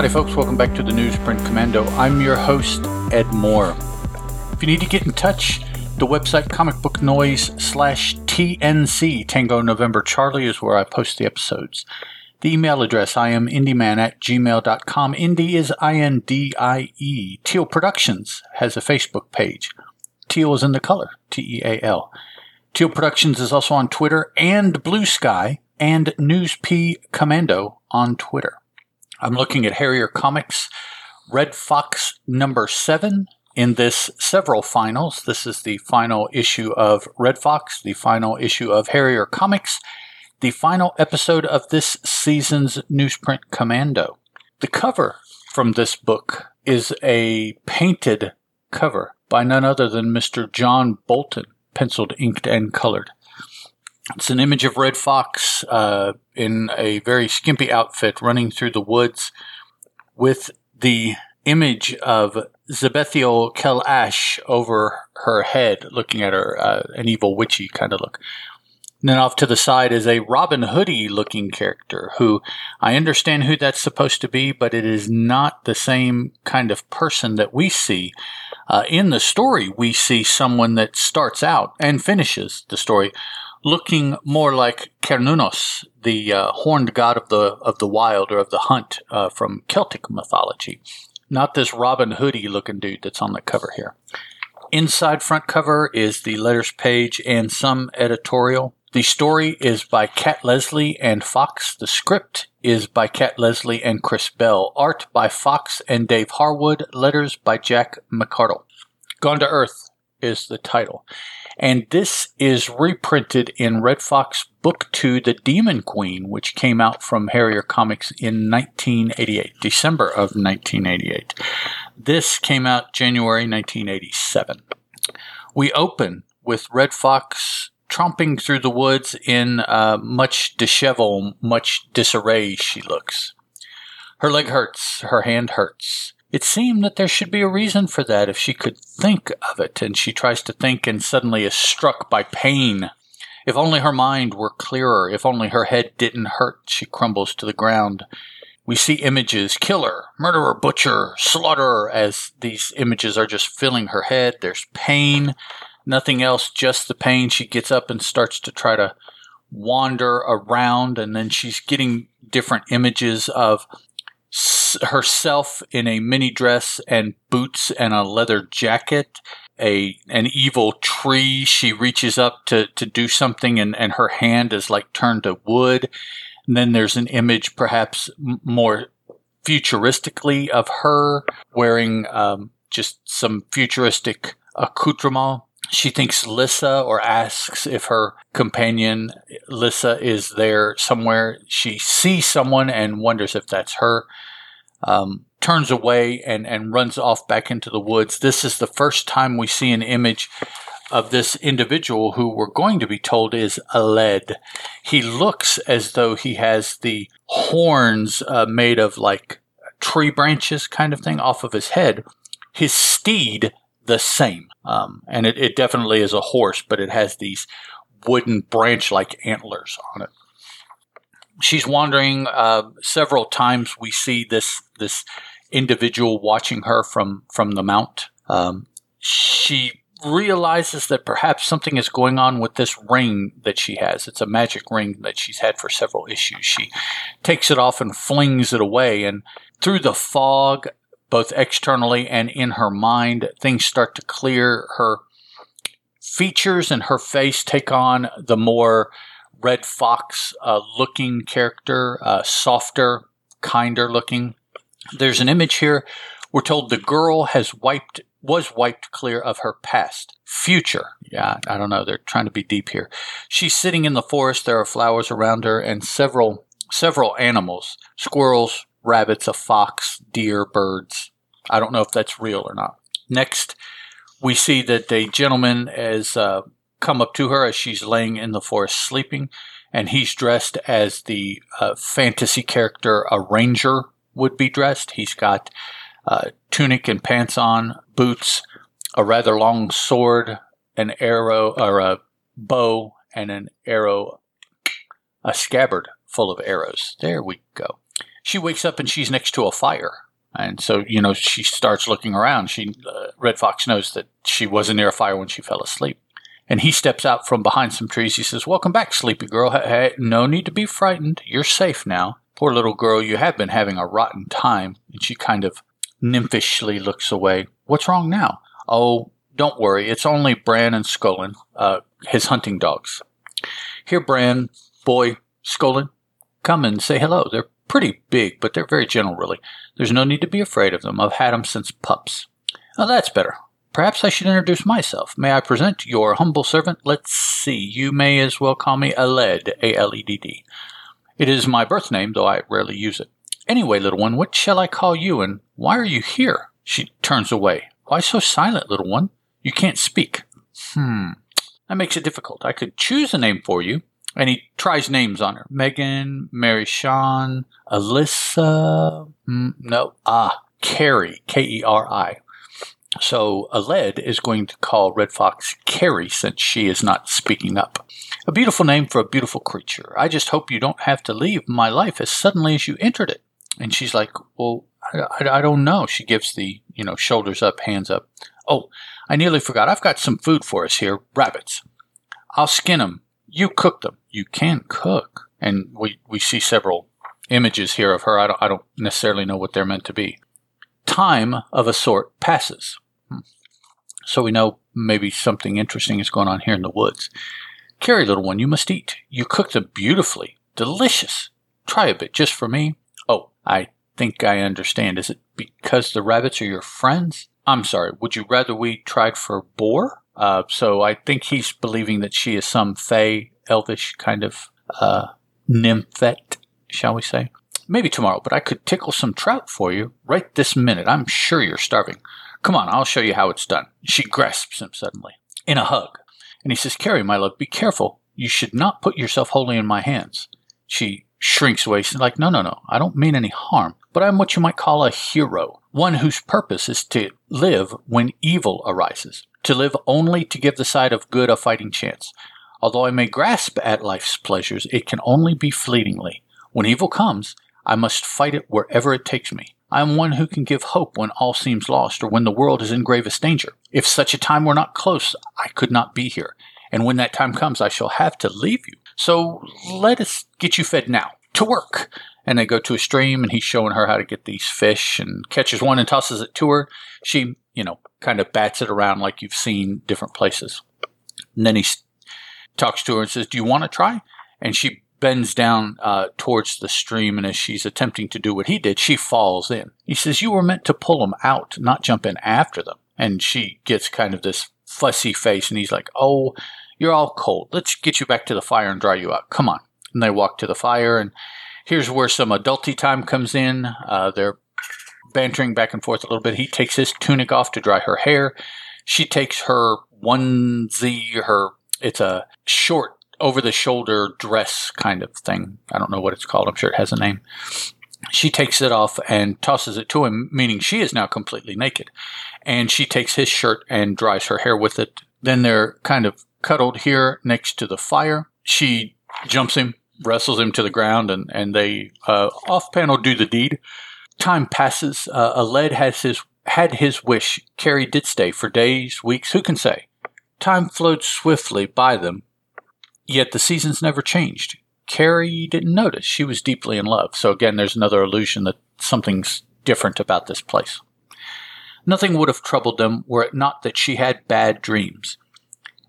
Howdy, folks. Welcome back to the Newsprint Commando. I'm your host, Ed Moore. If you need to get in touch, the website comicbooknoise slash TNC, Tango November Charlie, is where I post the episodes. The email address, I am indieman at gmail.com. Indie is I-N-D-I-E. Teal Productions has a Facebook page. Teal is in the color, T-E-A-L. Teal Productions is also on Twitter and Blue Sky and News P Commando on Twitter. I'm looking at Harrier Comics, Red Fox number seven. In this several finals, this is the final issue of Red Fox, the final issue of Harrier Comics, the final episode of this season's Newsprint Commando. The cover from this book is a painted cover by none other than Mr. John Bolton, penciled, inked, and colored. It's an image of Red Fox uh, in a very skimpy outfit running through the woods with the image of Zebethiel Kelash over her head, looking at her, uh, an evil witchy kind of look. And then off to the side is a Robin Hoodie looking character who I understand who that's supposed to be, but it is not the same kind of person that we see. Uh, in the story, we see someone that starts out and finishes the story looking more like Cernunnos, the uh, horned god of the of the wild or of the hunt uh, from Celtic mythology. Not this Robin Hoodie looking dude that's on the cover here. Inside front cover is the letters page and some editorial. The story is by Cat Leslie and Fox. The script is by Cat Leslie and Chris Bell. Art by Fox and Dave Harwood. Letters by Jack McArdle. Gone to Earth is the title. And this is reprinted in Red Fox Book 2, The Demon Queen, which came out from Harrier Comics in 1988, December of 1988. This came out January 1987. We open with Red Fox tromping through the woods in uh, much dishevel, much disarray she looks. Her leg hurts, her hand hurts. It seemed that there should be a reason for that if she could think of it, and she tries to think and suddenly is struck by pain. If only her mind were clearer, if only her head didn't hurt, she crumbles to the ground. We see images killer, murderer, butcher, slaughterer as these images are just filling her head. There's pain, nothing else, just the pain. She gets up and starts to try to wander around, and then she's getting different images of herself in a mini dress and boots and a leather jacket a an evil tree. She reaches up to to do something and and her hand is like turned to wood. And then there's an image perhaps more futuristically of her wearing um, just some futuristic accoutrement she thinks Lissa or asks if her companion Lissa is there somewhere. She sees someone and wonders if that's her um, turns away and, and runs off back into the woods. This is the first time we see an image of this individual who we're going to be told is Aled. He looks as though he has the horns uh, made of like tree branches kind of thing off of his head. His steed, the same. Um, and it, it definitely is a horse, but it has these wooden branch like antlers on it she's wandering uh, several times. We see this this individual watching her from from the mount. Um, she realizes that perhaps something is going on with this ring that she has. It's a magic ring that she's had for several issues. She takes it off and flings it away, and through the fog, both externally and in her mind, things start to clear. Her features and her face take on the more red fox uh, looking character, uh, softer, kinder looking. There's an image here. We're told the girl has wiped was wiped clear of her past. Future. Yeah, I don't know. They're trying to be deep here. She's sitting in the forest. There are flowers around her and several several animals. Squirrels, rabbits, a fox, deer, birds. I don't know if that's real or not. Next, we see that a gentleman has uh, come up to her as she's laying in the forest sleeping, and he's dressed as the uh, fantasy character a ranger would be dressed. He's got uh, tunic and pants on, boots, a rather long sword, an arrow or a bow, and an arrow, a scabbard full of arrows. There we go. She wakes up and she's next to a fire. And so, you know, she starts looking around. She, uh, Red Fox knows that she wasn't near a fire when she fell asleep. And he steps out from behind some trees. He says, Welcome back, sleepy girl. Hey, hey, no need to be frightened. You're safe now. Poor little girl, you have been having a rotten time. And she kind of nymphishly looks away. What's wrong now? Oh, don't worry. It's only Bran and Skolin, uh, his hunting dogs. Here, Bran, boy, Skolin, come and say hello. They're pretty big, but they're very gentle, really. There's no need to be afraid of them. I've had them since pups. Oh, that's better. Perhaps I should introduce myself. May I present your humble servant? Let's see. You may as well call me Aled, A-L-E-D-D. It is my birth name, though I rarely use it. Anyway, little one, what shall I call you, and why are you here? She turns away. Why so silent, little one? You can't speak. Hmm. That makes it difficult. I could choose a name for you. And he tries names on her. Megan, Mary Sean, Alyssa, mm, no, ah, Carrie, K-E-R-I. So Aled is going to call Red Fox Carrie since she is not speaking up. A beautiful name for a beautiful creature. I just hope you don't have to leave my life as suddenly as you entered it. And she's like, well, I, I, I don't know. She gives the, you know, shoulders up, hands up. Oh, I nearly forgot. I've got some food for us here. Rabbits. I'll skin them. You cook them. You can cook. And we, we see several images here of her. I don't, I don't necessarily know what they're meant to be time of a sort passes. Hmm. So we know maybe something interesting is going on here in the woods. Carrie, little one, you must eat. You cooked them beautifully. Delicious. Try a bit just for me. Oh, I think I understand. Is it because the rabbits are your friends? I'm sorry. Would you rather we tried for boar? Uh, so I think he's believing that she is some fey, elvish kind of uh, nymphette, shall we say? Maybe tomorrow, but I could tickle some trout for you right this minute. I'm sure you're starving. Come on, I'll show you how it's done. She grasps him suddenly in a hug. And he says, Carrie, my love, be careful. You should not put yourself wholly in my hands. She shrinks away. Like, no, no, no. I don't mean any harm, but I'm what you might call a hero. One whose purpose is to live when evil arises. To live only to give the side of good a fighting chance. Although I may grasp at life's pleasures, it can only be fleetingly. When evil comes, I must fight it wherever it takes me. I am one who can give hope when all seems lost or when the world is in gravest danger. If such a time were not close, I could not be here. And when that time comes, I shall have to leave you. So let us get you fed now. To work. And they go to a stream and he's showing her how to get these fish and catches one and tosses it to her. She, you know, kind of bats it around like you've seen different places. And then he talks to her and says, Do you want to try? And she bends down uh, towards the stream, and as she's attempting to do what he did, she falls in. He says, You were meant to pull them out, not jump in after them. And she gets kind of this fussy face, and he's like, Oh, you're all cold. Let's get you back to the fire and dry you out. Come on. And they walk to the fire, and here's where some adulty time comes in. Uh, they're bantering back and forth a little bit. He takes his tunic off to dry her hair. She takes her onesie, her it's a short over the shoulder dress kind of thing. I don't know what it's called. I'm sure it has a name. She takes it off and tosses it to him, meaning she is now completely naked. And she takes his shirt and dries her hair with it. Then they're kind of cuddled here next to the fire. She jumps him, wrestles him to the ground, and, and they uh, off panel do the deed. Time passes. Uh, Aled has his had his wish. Carrie did stay for days, weeks, who can say? Time flowed swiftly by them, Yet the seasons never changed. Carrie didn't notice. She was deeply in love. So again, there's another illusion that something's different about this place. Nothing would have troubled them were it not that she had bad dreams.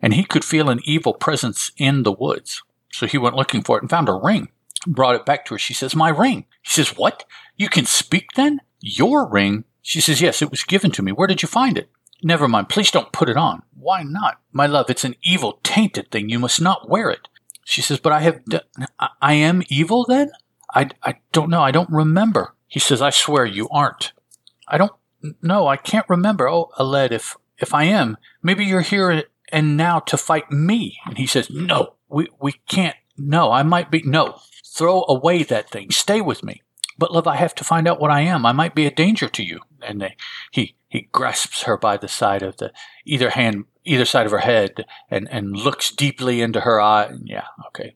And he could feel an evil presence in the woods. So he went looking for it and found a ring. Brought it back to her. She says, My ring. He says, What? You can speak then? Your ring? She says, Yes, it was given to me. Where did you find it? Never mind. Please don't put it on. Why not? My love, it's an evil, tainted thing. You must not wear it. She says, But I have. I am evil then? I, I don't know. I don't remember. He says, I swear you aren't. I don't. No, I can't remember. Oh, Aled, if, if I am, maybe you're here and now to fight me. And he says, No, we, we can't. No, I might be. No, throw away that thing. Stay with me. But love, I have to find out what I am. I might be a danger to you. And they, he he grasps her by the side of the either hand, either side of her head, and and looks deeply into her eye. Yeah, okay.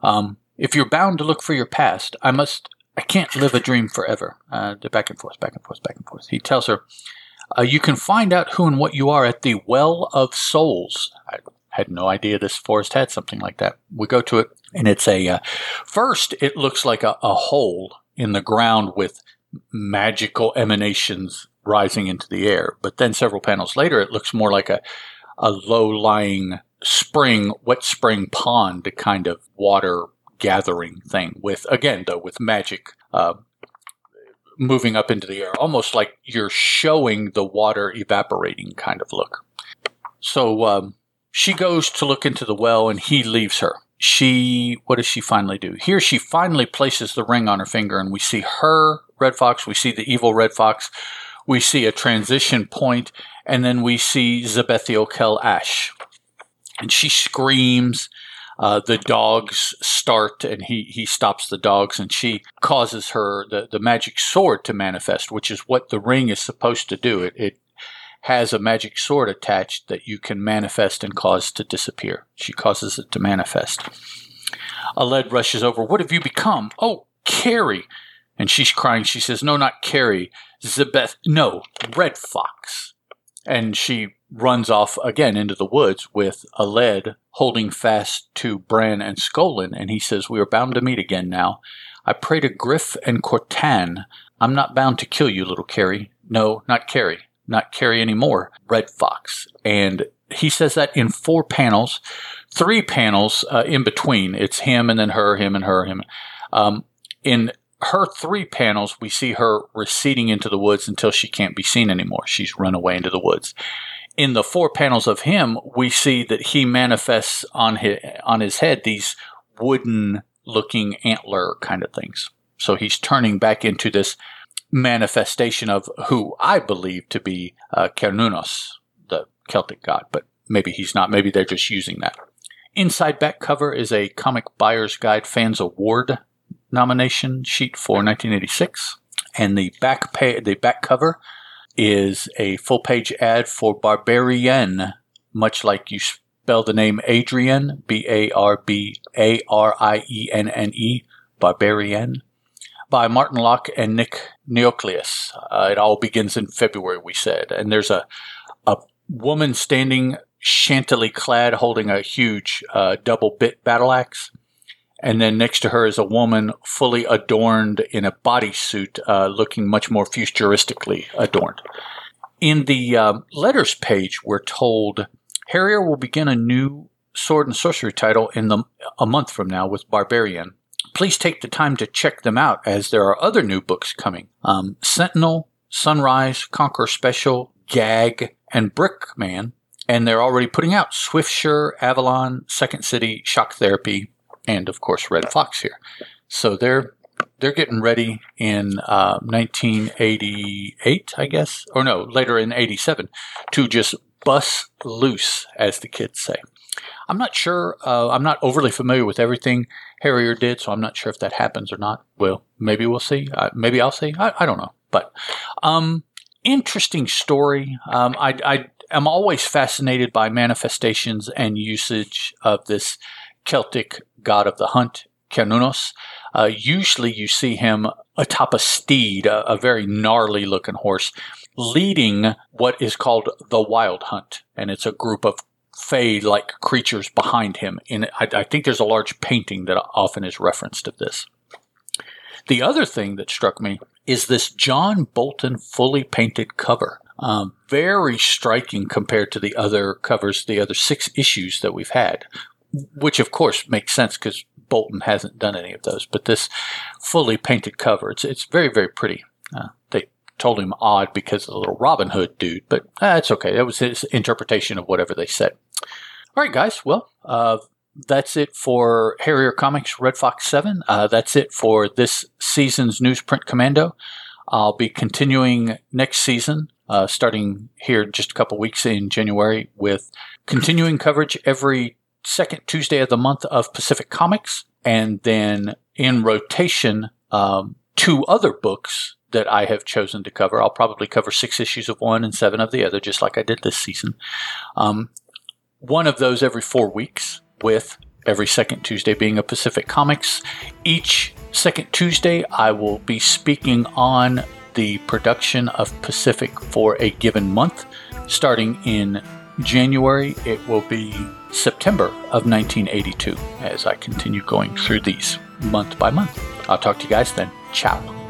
Um, If you're bound to look for your past, I must. I can't live a dream forever. Uh, back and forth, back and forth, back and forth. He tells her, uh, "You can find out who and what you are at the Well of Souls." Had no idea this forest had something like that. We go to it, and it's a. Uh, first, it looks like a, a hole in the ground with magical emanations rising into the air. But then several panels later, it looks more like a, a low lying spring, wet spring pond kind of water gathering thing with, again, though, with magic, uh, moving up into the air, almost like you're showing the water evaporating kind of look. So, um, she goes to look into the well and he leaves her. She, what does she finally do? Here she finally places the ring on her finger and we see her, Red Fox, we see the evil Red Fox, we see a transition point, and then we see Zebethiel Kell Ash. And she screams. Uh, the dogs start, and he, he stops the dogs, and she causes her the, the magic sword to manifest, which is what the ring is supposed to do. It, it has a magic sword attached that you can manifest and cause to disappear. She causes it to manifest. Aled rushes over. What have you become? Oh, Carrie. And she's crying. She says, No, not Carrie. Zebeth, no, Red Fox. And she runs off again into the woods with Aled holding fast to Bran and Skolin. And he says, We are bound to meet again now. I pray to Griff and Cortan. I'm not bound to kill you, little Carrie. No, not Carrie. Not Carrie anymore. Red Fox. And he says that in four panels, three panels uh, in between. It's him and then her, him and her, him. Um, in her three panels, we see her receding into the woods until she can't be seen anymore. She's run away into the woods. In the four panels of him, we see that he manifests on his, on his head these wooden looking antler kind of things. So he's turning back into this manifestation of who I believe to be uh, Cernunnos, the Celtic god, but maybe he's not. Maybe they're just using that. Inside back cover is a Comic Buyer's Guide Fans Award nomination sheet for 1986, and the back pay, the back cover is a full page ad for Barbarienne, much like you spell the name Adrian, B A R B A R I E N N E, Barbarienne, by Martin Lock and Nick Neocleous. Uh, it all begins in February, we said, and there's a a woman standing shantily clad, holding a huge uh, double bit battle axe and then next to her is a woman fully adorned in a bodysuit, uh, looking much more futuristically adorned. In the uh, letters page, we're told Harrier will begin a new sword and sorcery title in the, a month from now with Barbarienne. Please take the time to check them out as there are other new books coming. Um, Sentinel, Sunrise, Conqueror Special, Gag, and Brickman. And they're already putting out Swiftsure, Avalon, Second City, Shock Therapy, and of course Red Fox here. So they're they're getting ready in uh, 1988, I guess, or no, later in 87, to just bust loose, as the kids say. I'm not sure. Uh, I'm not overly familiar with everything Harrier did, so I'm not sure if that happens or not. Well, maybe we'll see. Uh, maybe I'll see. I, I don't know. But um, interesting story. Um, I, I am always fascinated by manifestations and usage of this Celtic god of the hunt, Cernunnos. Uh, usually you see him atop a steed, a, a very gnarly looking horse, leading what is called the Wild Hunt. And it's a group of fey like creatures behind him. In I, I think there's a large painting that often is referenced of this. The other thing that struck me is this John Bolton fully painted cover. Um, very striking compared to the other covers, the other six issues that we've had which of course makes sense because Bolton hasn't done any of those. But this fully painted cover, it's it's very very pretty. Uh, they told him odd because of the little Robin Hood dude, but uh, it's okay. That was his interpretation of whatever they said. All right, guys. Well, uh, that's it for Harrier Comics Red Fox 7. Uh, that's it for this season's Newsprint Commando. I'll be continuing next season, uh, starting here just a couple weeks in January, with continuing coverage every second Tuesday of the month of Pacific Comics, and then in rotation, um, two other books that I have chosen to cover. I'll probably cover six issues of one and seven of the other, just like I did this season. Um, one of those every four weeks with every second Tuesday being a Pacific Comics. Each second Tuesday, I will be speaking on the production of Pacific for a given month. Starting in January, it will be September of 1982 as I continue going through these month by month. I'll talk to you guys then. Ciao.